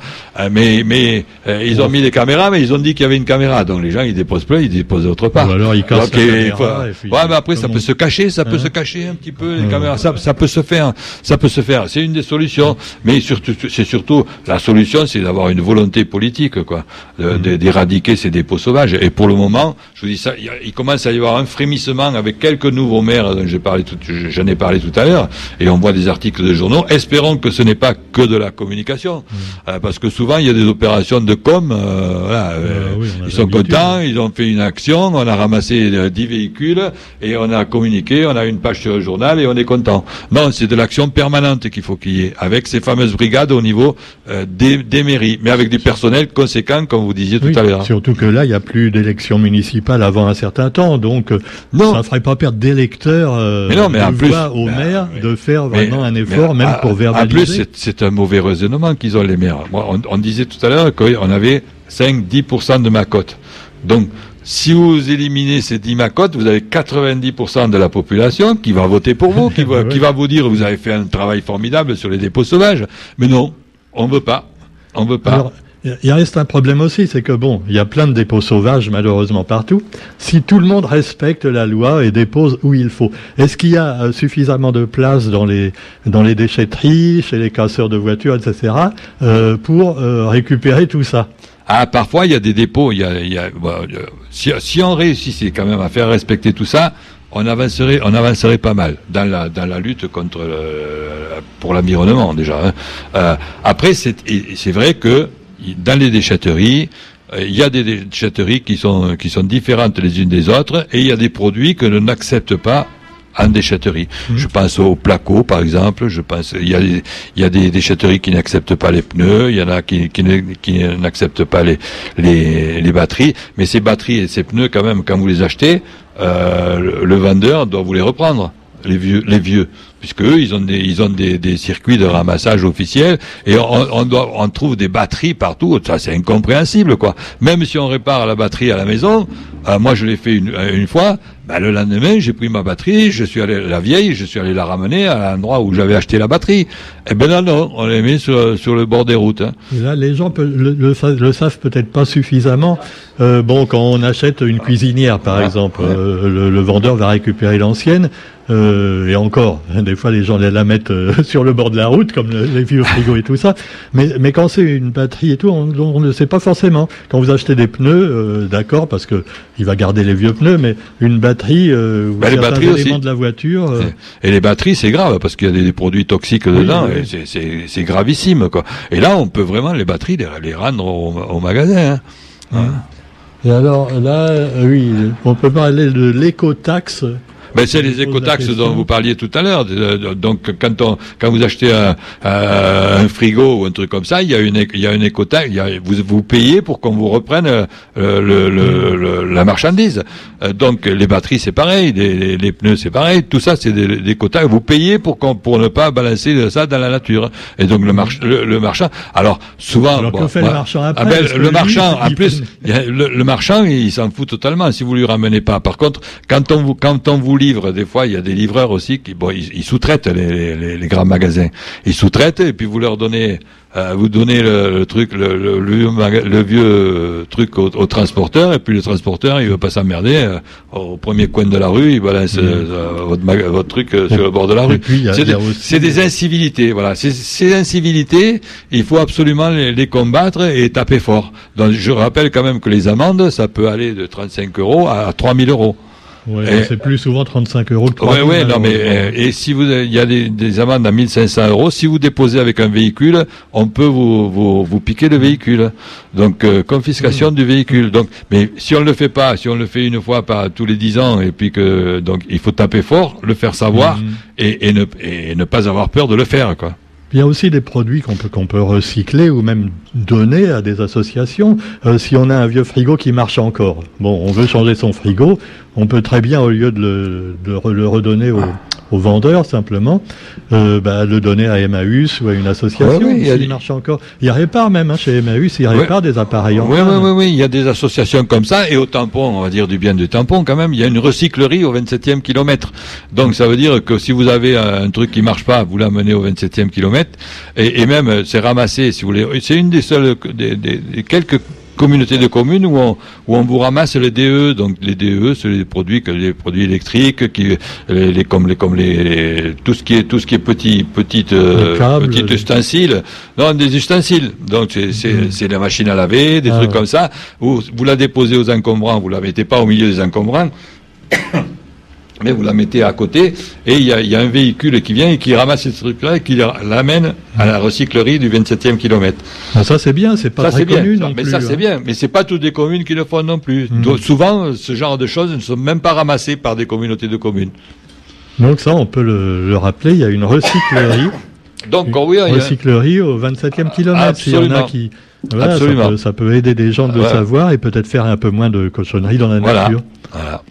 Speaker 2: mais, mais ils ont mis des caméras, mais ils ont dit qu'il y avait une caméra. Donc les gens, ils déposent plus il dépose autre part.
Speaker 1: Ou alors il casse
Speaker 2: ouais, mais après ça peut se cacher, ça peut hein se cacher un petit peu les caméras, ça, ça peut se faire, ça peut se faire. C'est une des solutions, mais surtout, c'est surtout la solution, c'est d'avoir une volonté politique, quoi, d'éradiquer ces dépôts sauvages. Et pour le moment, je vous dis ça, il, commence à y avoir un frémissement avec quelques nouveaux maires dont j'ai parlé tout, j'en ai parlé tout à l'heure, et on voit des articles de journaux. Espérons que ce n'est pas que de la communication, euh, parce que souvent il y a des opérations de com. Euh, voilà, euh, ils sont contents, ils ont fait une action, on a ramassé 10 euh, véhicules et on a communiqué, on a une page sur le journal et on est content. Non, c'est de l'action permanente qu'il faut qu'il y ait, avec ces fameuses brigades au niveau euh, des, mairies, mais avec du personnel conséquent, comme vous disiez tout à l'heure.
Speaker 1: Surtout que là, il n'y a plus d'élections municipales avant un certain temps, donc euh, non. ça ne ferait pas perdre d'électeurs mais non, mais en plus, aux ben, maires de faire vraiment un effort, même pour verbaliser.
Speaker 2: En plus, c'est un mauvais raisonnement qu'ils ont les maires. on, on disait tout à l'heure qu'on avait 5-10% de ma cote. Donc, si vous éliminez ces 10 macotes, vous avez 90% de la population qui va voter pour vous, qui va, qui va vous dire vous avez fait un travail formidable sur les dépôts sauvages. Mais non, on ne veut pas. On veut pas.
Speaker 1: il reste un problème aussi, c'est que bon, il y a plein de dépôts sauvages malheureusement partout. Si tout le monde respecte la loi et dépose où il faut, est-ce qu'il y a euh, suffisamment de place dans les dans les déchetteries, chez les casseurs de voitures, etc., euh, pour euh, récupérer tout ça?
Speaker 2: Ah, parfois, il y a des dépôts. Il y a, il y a, euh, si, on réussissait quand même à faire respecter tout ça, on avancerait, on avancerait pas mal dans la, lutte contre pour l'environnement déjà. Hein. Euh, après, c'est, c'est vrai que dans les déchetteries, euh, il y a des déchetteries qui sont qui sont différentes les unes des autres, et il y a des produits que l'on n'accepte pas en déchetterie. Mmh. Je pense aux placo, par exemple. Je pense il y a il y a des déchetteries qui n'acceptent pas les pneus. Il y en a qui qui, n'acceptent pas les, les, les batteries. Mais ces batteries et ces pneus, quand même, quand vous les achetez, euh, le, vendeur doit vous les reprendre. Les vieux, les vieux, puisque eux, ils ont des, ils ont des, des circuits de ramassage officiels et on, on, doit, on trouve des batteries partout. Ça, c'est incompréhensible, quoi. Même si on répare la batterie à la maison, euh, moi, je l'ai fait une, une fois Ben, le lendemain, j'ai pris ma batterie, je suis allé la vieille, je suis allé la ramener à l'endroit où j'avais acheté la batterie. Eh ben non, non, on l'a mis sur, sur le bord des routes. Hein.
Speaker 1: Et là, les gens le, le, savent peut-être pas suffisamment. Euh, bon, quand on achète une cuisinière, par exemple, euh, le, le, vendeur va récupérer l'ancienne. Euh, et encore, des fois les gens la mettent euh, sur le bord de la route, comme les vieux frigos et tout ça. Mais, mais quand c'est une batterie et tout, on, ne sait pas forcément. Quand vous achetez des pneus, euh, d'accord, parce que il va garder les vieux pneus, mais une batterie, euh,
Speaker 2: bah, les batteries éléments
Speaker 1: de la voiture.
Speaker 2: Et les batteries, c'est grave parce qu'il y a des, produits toxiques dedans. et C'est gravissime, quoi. Et là, on peut vraiment les batteries les, rendre au, magasin. Hein.
Speaker 1: Et alors là, oui, on peut parler de l'écotaxe
Speaker 2: ben, c'est les écotaxes dont vous parliez tout à l'heure. Donc, quand, on, quand vous achetez un, un, frigo ou un truc comme ça, il y a une, il y a une écotaxe. vous, vous payez pour qu'on vous reprenne euh, le, le, la marchandise. Euh, donc, les batteries, c'est pareil. Les, les, pneus, c'est pareil. Tout ça, c'est des, des écotaxes. Vous payez pour, qu'on, pour ne pas balancer ça dans la nature. Et donc, le, march, le, marchand. Alors, souvent.
Speaker 1: Alors, que fait le marchand après?
Speaker 2: Ah ben, Le marchand, en plus, le, marchand, il s'en fout totalement si vous lui ramenez pas. Par contre, quand on vous, quand on vous livre. Des fois, il y a des livreurs aussi qui, bon, ils, sous-traitent les, les, grands magasins. Ils sous-traitent et puis vous leur donnez, euh, vous donnez le, truc, le, le, vieux truc au, transporteur et puis le transporteur, il veut pas s'emmerder. Euh, au premier coin de la rue, il balance mmh. euh, votre, votre, truc sur le bord de la rue. C'est des, incivilités, voilà. Ces incivilités, il faut absolument les, les, combattre et taper fort. Donc, je rappelle quand même que les amendes, ça peut aller de 35 euros à 3000 euros.
Speaker 1: Ouais, c'est plus souvent 35 euros que
Speaker 2: Oui, oui, non, mais euh, et si vous, il y a des, des, amendes à 1500 euros. Si vous déposez avec un véhicule, on peut vous vous, vous piquer le véhicule. Donc euh, confiscation mmh. du véhicule. Donc, mais si on le fait pas, si on le fait une fois par tous les 10 ans, et puis que donc il faut taper fort, le faire savoir mmh. et, et, ne, et ne pas avoir peur de le faire, quoi.
Speaker 1: Il y a aussi des produits qu'on peut, qu'on peut recycler ou même donner à des associations. Euh, si on a un vieux frigo qui marche encore, bon, on veut changer son frigo, on peut très bien, au lieu de le, de le redonner au, aux vendeurs simplement, euh, bah, le donner à Emmaüs ou à une association oui, il marche encore. Il répare même hein, chez Emmaüs, il répare des appareils
Speaker 2: oui, oui, oui, oui, il y a des associations comme ça et au tampon, on va dire du bien du tampon quand même, il y a une recyclerie au 27e kilomètre. Donc ça veut dire que si vous avez un truc qui marche pas, vous l'amenez au 27e kilomètre et, et même euh, c'est ramassé si vous voulez. C'est une des seules des, des, des quelques communauté de communes où on, où on vous ramasse les DE. Donc les DE, c'est les produits, les produits électriques, qui, les, comme les, comme les, tout ce qui est, tout ce qui est petit, petite, euh, petit ustensile. Non, des ustensiles. Donc c'est, c'est, mm. c'est la machine à laver, des ah trucs comme ça. Vous, vous la déposez aux encombrants, vous la mettez pas au milieu des encombrants mais vous la mettez à côté et il y a, y a, un véhicule qui vient et qui ramasse ce truc-là et qui l'amène à la recyclerie du 27e kilomètre.
Speaker 1: Ah, ça c'est bien, c'est pas très connu
Speaker 2: non
Speaker 1: Mais
Speaker 2: ça c'est hein. bien, mais c'est pas toutes les communes qui le font non plus. Mhm. souvent, ce genre de choses ne sont même pas ramassées par des communautés de communes.
Speaker 1: Donc ça, on peut le, rappeler, il y a une recyclerie.
Speaker 2: Donc, une oui,
Speaker 1: recyclerie au 27e kilomètre.
Speaker 2: S'il y en a
Speaker 1: qui, Absolument. Ça peut, aider des gens de le savoir et peut-être faire un peu moins de cochonneries dans la nature. Voilà.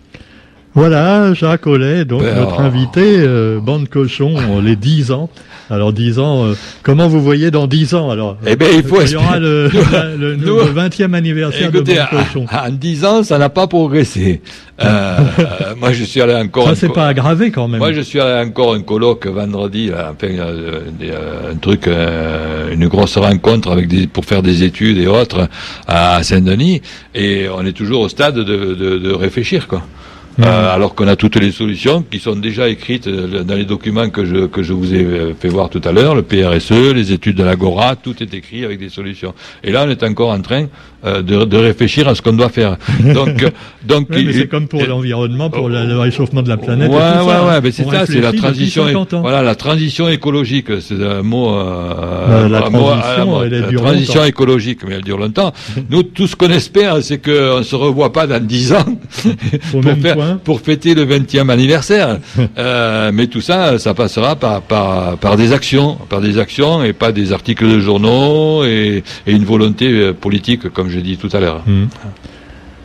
Speaker 1: Voilà, Jacques Ollet, donc ben, notre invité, euh, bande cochon, les 10 ans. Alors 10 ans, euh, comment vous voyez dans 10 ans alors
Speaker 2: Eh bien, il faut.
Speaker 1: Il y aura le, le, 20e anniversaire de bande cochon.
Speaker 2: En 10 ans, ça n'a pas progressé. Euh, moi, je suis allé encore.
Speaker 1: Ça, c'est pas aggravé quand même.
Speaker 2: Moi, je suis allé encore un colloque vendredi, là, enfin, un truc, une grosse rencontre avec des, pour faire des études et autres à Saint-Denis, et on est toujours au stade de, de, de réfléchir, quoi. Euh, alors qu'on a toutes les solutions qui sont déjà écrites euh, dans les documents que je, que je vous ai euh, fait voir tout à l'heure, le PRSE, les études de l'Agora, tout est écrit avec des solutions. Et là, on est encore en train de, de, réfléchir à ce qu'on doit faire.
Speaker 1: Donc, donc c'est comme pour l'environnement, pour le réchauffement de la planète.
Speaker 2: Ouais, ouais, ouais, mais c'est ça, c'est la transition. Voilà, la transition écologique, c'est un mot.
Speaker 1: Euh, la transition, elle
Speaker 2: la transition écologique, mais elle dure longtemps. Nous, tout ce qu'on espère, c'est qu'on se revoit pas dans dix ans pour faire pour fêter le 20e anniversaire. euh, mais tout ça, ça passera par, par, par des actions, par des actions et pas des articles de journaux et, et une volonté euh, politique, comme je dis tout à l'heure. Hmm.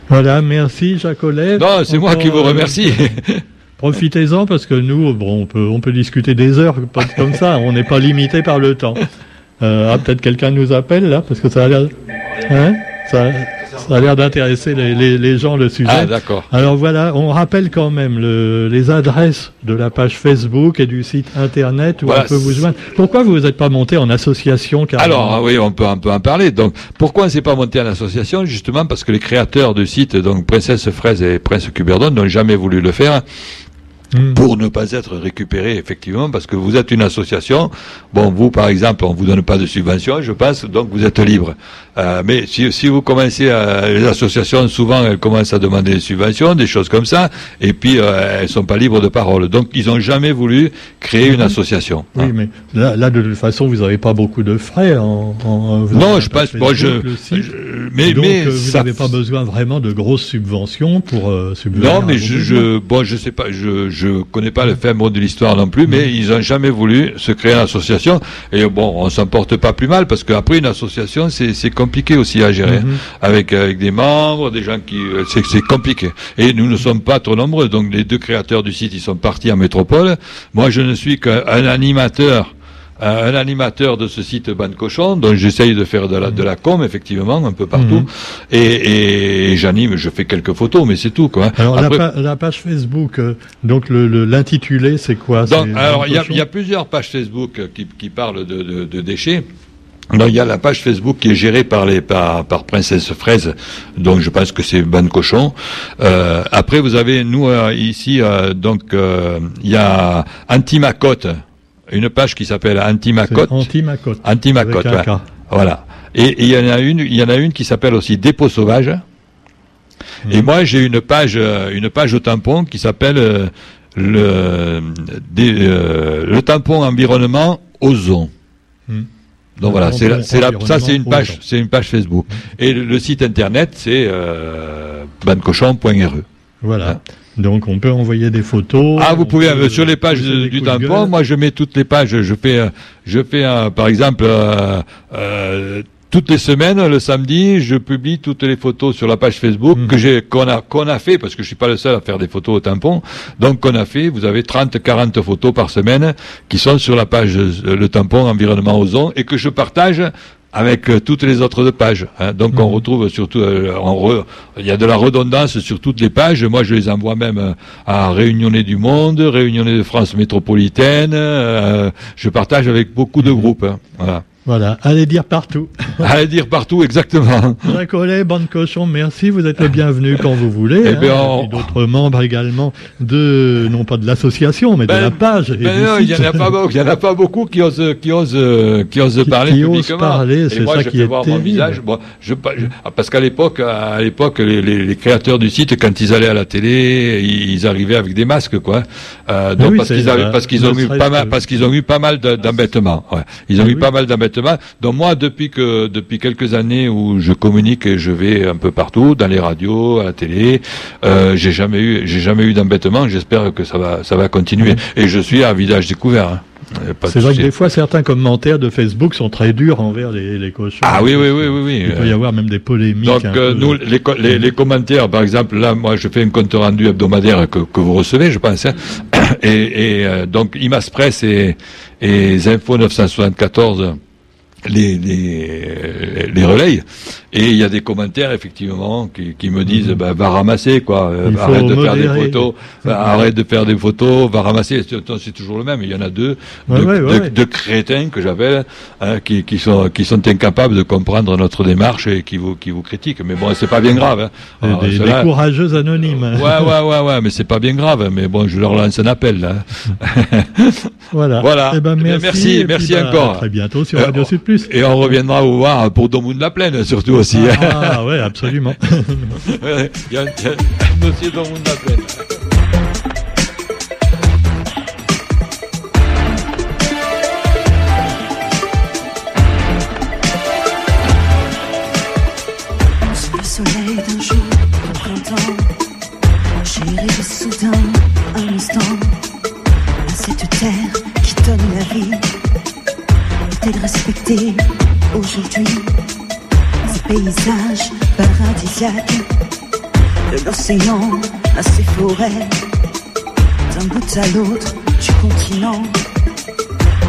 Speaker 1: Voilà, merci Jacques Ollet.
Speaker 2: Non, c'est moi qui vous remercie.
Speaker 1: Profitez-en parce que nous, bon, on peut, on peut discuter des heures comme ça, on n'est pas limité par le temps. Euh, ah, peut-être quelqu'un nous appelle là, parce que ça a l'air. Hein Ça, ça a l'air d'intéresser les, les, les, gens le sujet.
Speaker 2: Ah, d'accord.
Speaker 1: Alors voilà, on rappelle quand même le, les adresses de la page Facebook et du site internet où on peut vous joindre. Pourquoi vous n'êtes pas monté en association
Speaker 2: Alors oui, on peut un peu en parler. Donc pourquoi on ne s'est pas monté en association? Justement parce que les créateurs du site, donc Princesse Fraise et Prince Cuberdon, n'ont jamais voulu le faire. Hmm. pour ne pas être récupéré effectivement parce que vous êtes une association. Bon, vous par exemple, on vous donne pas de subvention, je pense, donc vous êtes libre. Euh, mais si, si vous commencez à les associations, souvent elles commencent à demander des subventions, des choses comme ça, et puis euh, elles sont pas libres de parole. Donc ils ont jamais voulu créer une association.
Speaker 1: Oui, mais là, là, de toute façon, vous n'avez pas beaucoup de frais en. en
Speaker 2: non, je pense. Bon, je,
Speaker 1: mais donc, mais euh, vous n'avez pas besoin vraiment de grosses subventions pour euh,
Speaker 2: Non, mais je, je, bon, je sais pas, je je connais pas le fin mot de l'histoire non plus, mais ils ont jamais voulu se créer une association. Et bon, on s'en porte pas plus mal parce qu'après une association, c'est compliqué aussi à gérer, mhm. avec avec des membres, des gens qui, euh, c'est compliqué. Et nous ne sommes pas trop nombreux. Donc les deux créateurs du site, ils sont partis en métropole. Moi, je ne suis qu'un animateur un animateur de ce site Ban Cochon, dont j'essaye de faire de la, de la com, effectivement, un peu partout. Mhm. Et, j'anime, je fais quelques photos, mais c'est tout, quoi.
Speaker 1: Alors, la, page Facebook, euh, donc l'intitulé, le, c'est quoi?
Speaker 2: Alors, il y, a, plusieurs pages Facebook qui, qui parlent de, de, déchets. Donc, il y a la page Facebook qui est gérée par les par, par Princesse Fraise, donc je pense que c'est Ban Cochon. Euh, après, vous avez nous euh, ici, donc il y a Antimacote une page qui s'appelle Antimacote.
Speaker 1: Antimacote.
Speaker 2: Antimacote, voilà. Et il y en a une, il y en a une qui s'appelle aussi Dépôt sauvage. Et mhm. moi, j'ai une page, euh, une page au tampon qui s'appelle euh, le, euh, le tampon environnement ozon. Mhm. Donc voilà, c'est la, ça c'est une page, c'est une page Facebook. Et le, site internet c'est euh, bancochon.re.
Speaker 1: Voilà. Hein donc on peut envoyer des photos.
Speaker 2: Ah, vous pouvez euh, sur les pages du tampon. Moi, je mets toutes les pages. Je fais, euh, je fais par exemple euh, toutes les semaines, le samedi, je publie toutes les photos sur la page Facebook mhm. que j'ai qu'on a qu'on a fait parce que je suis pas le seul à faire des photos au tampon. Donc qu'on a fait, vous avez 30 40 photos par semaine qui sont sur la page le tampon environnement ozon et que je partage avec euh, toutes les autres pages. Hein. Donc on mhm. retrouve surtout, euh, il y a de la redondance sur toutes les pages. Moi, je les envoie même euh, à Réunionnais du Monde, Réunionnais de France métropolitaine. je partage avec beaucoup de mhm. groupes. Hein. Voilà.
Speaker 1: Voilà, allez dire partout.
Speaker 2: allez dire partout, exactement.
Speaker 1: Collet, bande cochon, merci, vous êtes le bienvenu quand vous voulez. Et, eh hein. d'autres membres également de, non pas de l'association, mais de ben, la page.
Speaker 2: Ben non, il y en a pas beaucoup, il y en a pas beaucoup qui osent, qui osent, qui osent parler qui publiquement.
Speaker 1: parler, c'est ça je qui est voir mon visage.
Speaker 2: Bon, je, ah, parce qu'à l'époque, à l'époque, les, les, créateurs du site, quand ils allaient à la télé, ils, arrivaient avec des masques, quoi. Euh, donc parce qu'ils avaient, parce qu'ils ont eu pas mal, parce qu'ils ont eu pas mal d'embêtements. Ouais. Ils ont eu pas mal d'embêtements donc moi, depuis que depuis quelques années où je communique et je vais un peu partout, dans les radios, à la télé, euh, j'ai jamais eu j'ai jamais eu d'embêtement. J'espère que ça va ça va continuer. Et je suis à visage découvert. Hein.
Speaker 1: C'est vrai que des fois, certains commentaires de Facebook sont très durs envers les, les cochons.
Speaker 2: Ah oui, oui, oui, oui, oui.
Speaker 1: Il peut y avoir même des polémiques.
Speaker 2: Donc, euh, nous, les, les, les, commentaires, par exemple, là, moi, je fais un compte rendu hebdomadaire que, que vous recevez, je pense. Hein, et, et euh, donc, Imas Press et, et Info 974 les, les, les relays. Et il y a des commentaires effectivement qui, qui me disent bah, va ramasser quoi, euh, arrête de faire des photos, arrête de faire des photos, va ramasser. C'est toujours le même. Il y en a deux, deux, crétins que j'appelle, hein, qui, qui sont qui sont incapables de comprendre notre démarche et qui vous qui vous critiquent. Mais bon, c'est pas bien grave.
Speaker 1: Hein. des, courageux anonymes.
Speaker 2: Ouais ouais ouais ouais, mais c'est pas bien grave. Mais bon, je leur lance un appel là.
Speaker 1: voilà.
Speaker 2: Voilà. Eh ben,
Speaker 1: merci
Speaker 2: merci, merci bah, encore.
Speaker 1: très bientôt sur Radio Sud Plus.
Speaker 2: Et on reviendra vous voir pour Domou de la Plaine surtout.
Speaker 1: Ah ouais, absolument.
Speaker 2: Il y a un, dossier mon appel.
Speaker 3: Sous le soleil d'un jour de printemps, j'ai rêvé soudain un instant à cette terre qui donne la vie. De respecter aujourd'hui paysage paradisiaque de l'océan à ses forêts, d'un bout à l'autre du continent,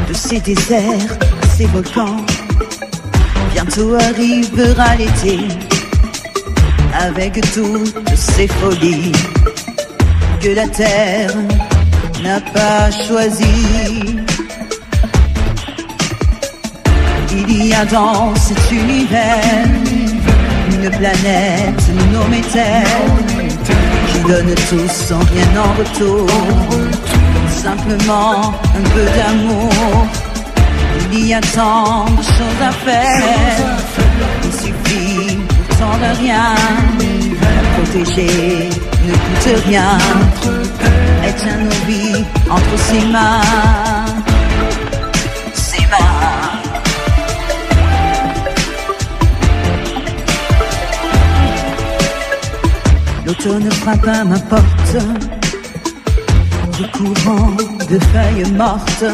Speaker 3: de ses déserts à ses volcans. Bientôt arrivera l'été, avec toutes ses folies que la terre n'a pas choisi. Il y a dans cet univers une planète nommée Terre qui donne tout sans rien en retour. Simplement un peu d'amour. Il y a tant de choses à faire. Il suffit pourtant de rien. Protéger ne coûte rien. Éteindre nos vies entre ses mains. Ses mains. L'automne frappe à ma porte, recouvrant de feuilles mortes,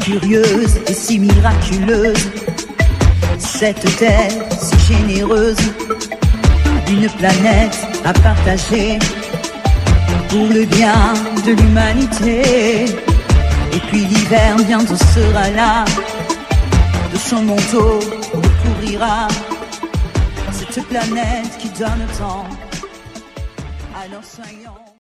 Speaker 3: curieuse et si miraculeuse, cette terre si généreuse, une planète à partager. Pour le bien de l'humanité. Et puis l'hiver bientôt sera là, de son manteau recouvrira cette planète qui donne tant. Alors soyons.